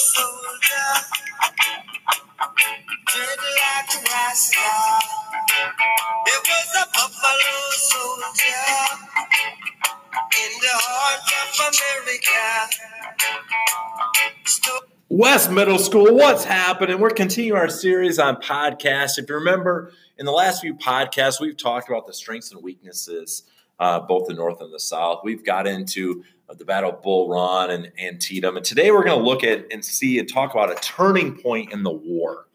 soldier, dread like. It was a buffalo soldier in the heart of America. West Middle School, what's happening? We're continuing our series on podcasts. If you remember, in the last few podcasts, we've talked about the strengths and weaknesses, uh, both the North and the South. We've got into uh, the Battle of Bull Run and Antietam. And today we're going to look at and see and talk about a turning point in the war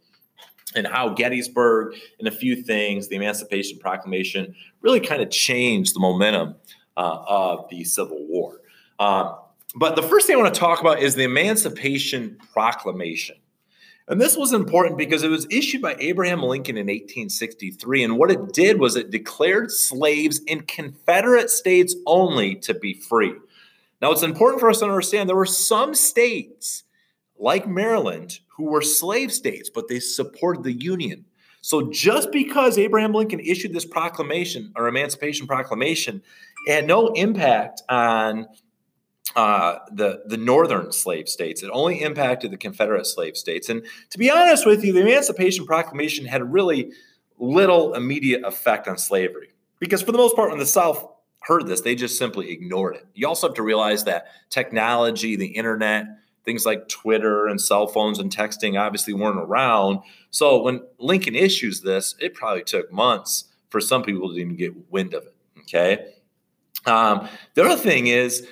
and how Gettysburg and a few things, the Emancipation Proclamation, really kind of changed the momentum uh, of the Civil War. Um, but the first thing I want to talk about is the Emancipation Proclamation. And this was important because it was issued by Abraham Lincoln in 1863. And what it did was it declared slaves in Confederate states only to be free. Now, it's important for us to understand there were some states, like Maryland, who were slave states, but they supported the Union. So just because Abraham Lincoln issued this proclamation or Emancipation Proclamation, it had no impact on uh, the the northern slave states. It only impacted the Confederate slave states. And to be honest with you, the Emancipation Proclamation had really little immediate effect on slavery because, for the most part, when the South heard this, they just simply ignored it. You also have to realize that technology, the internet, things like Twitter and cell phones and texting obviously weren't around. So when Lincoln issues this, it probably took months for some people to even get wind of it. Okay. Um, the other thing is,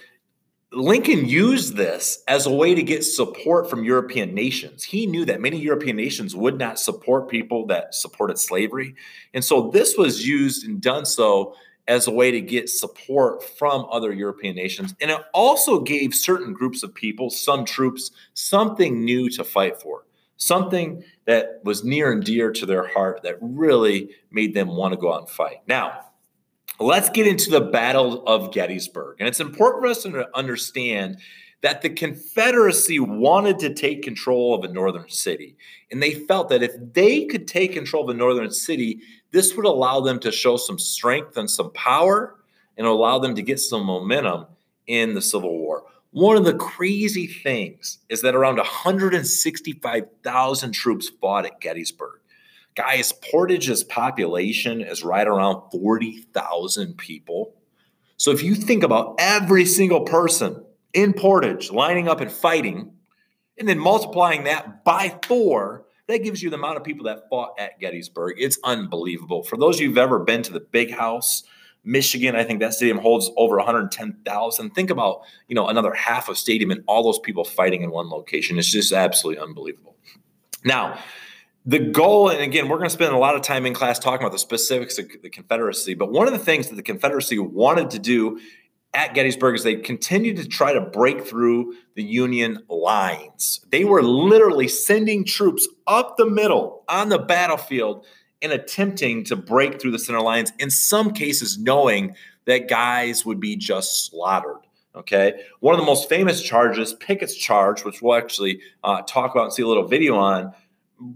Lincoln used this as a way to get support from European nations. He knew that many European nations would not support people that supported slavery. And so this was used and done so as a way to get support from other European nations. And it also gave certain groups of people, some troops, something new to fight for, something that was near and dear to their heart that really made them want to go out and fight. Now, let's get into the Battle of Gettysburg. And it's important for us to understand that the Confederacy wanted to take control of a northern city. And they felt that if they could take control of a northern city, this would allow them to show some strength and some power and allow them to get some momentum in the Civil War. One of the crazy things is that around 165,000 troops fought at Gettysburg. Guys, Portage's population is right around 40,000 people. So if you think about every single person in Portage lining up and fighting, and then multiplying that by four, that gives you the amount of people that fought at Gettysburg. It's unbelievable. For those of you who've ever been to the big house, Michigan, I think that stadium holds over 110,000. Think about, you know, another half of stadium and all those people fighting in one location. It's just absolutely unbelievable. Now, the goal, and again, we're going to spend a lot of time in class talking about the specifics of the Confederacy, but one of the things that the Confederacy wanted to do at Gettysburg is they continued to try to break through the Union lines. They were literally sending troops up the middle on the battlefield and attempting to break through the center lines, in some cases, knowing that guys would be just slaughtered. Okay. One of the most famous charges, Pickett's charge, which we'll actually uh, talk about and see a little video on,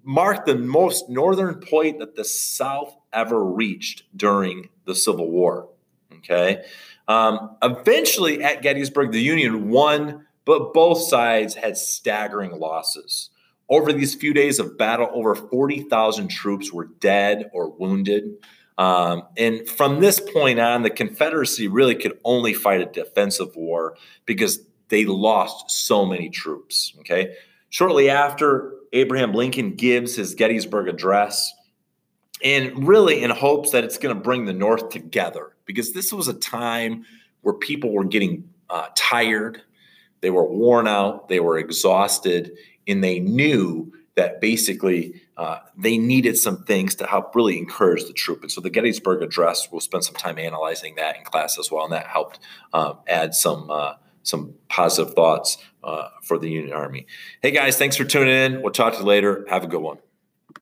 marked the most northern point that the South ever reached during the Civil War. Okay. Um, eventually, at Gettysburg, the Union won, but both sides had staggering losses. Over these few days of battle, over 40,000 troops were dead or wounded. Um, and from this point on, the Confederacy really could only fight a defensive war because they lost so many troops. Okay. Shortly after, Abraham Lincoln gives his Gettysburg Address, and really in hopes that it's going to bring the North together because this was a time where people were getting uh, tired, they were worn out, they were exhausted, and they knew that basically uh, they needed some things to help really encourage the troop. And so the Gettysburg Address, we'll spend some time analyzing that in class as well, and that helped uh, add some uh, some positive thoughts uh, for the Union Army. Hey guys, thanks for tuning in. We'll talk to you later. Have a good one.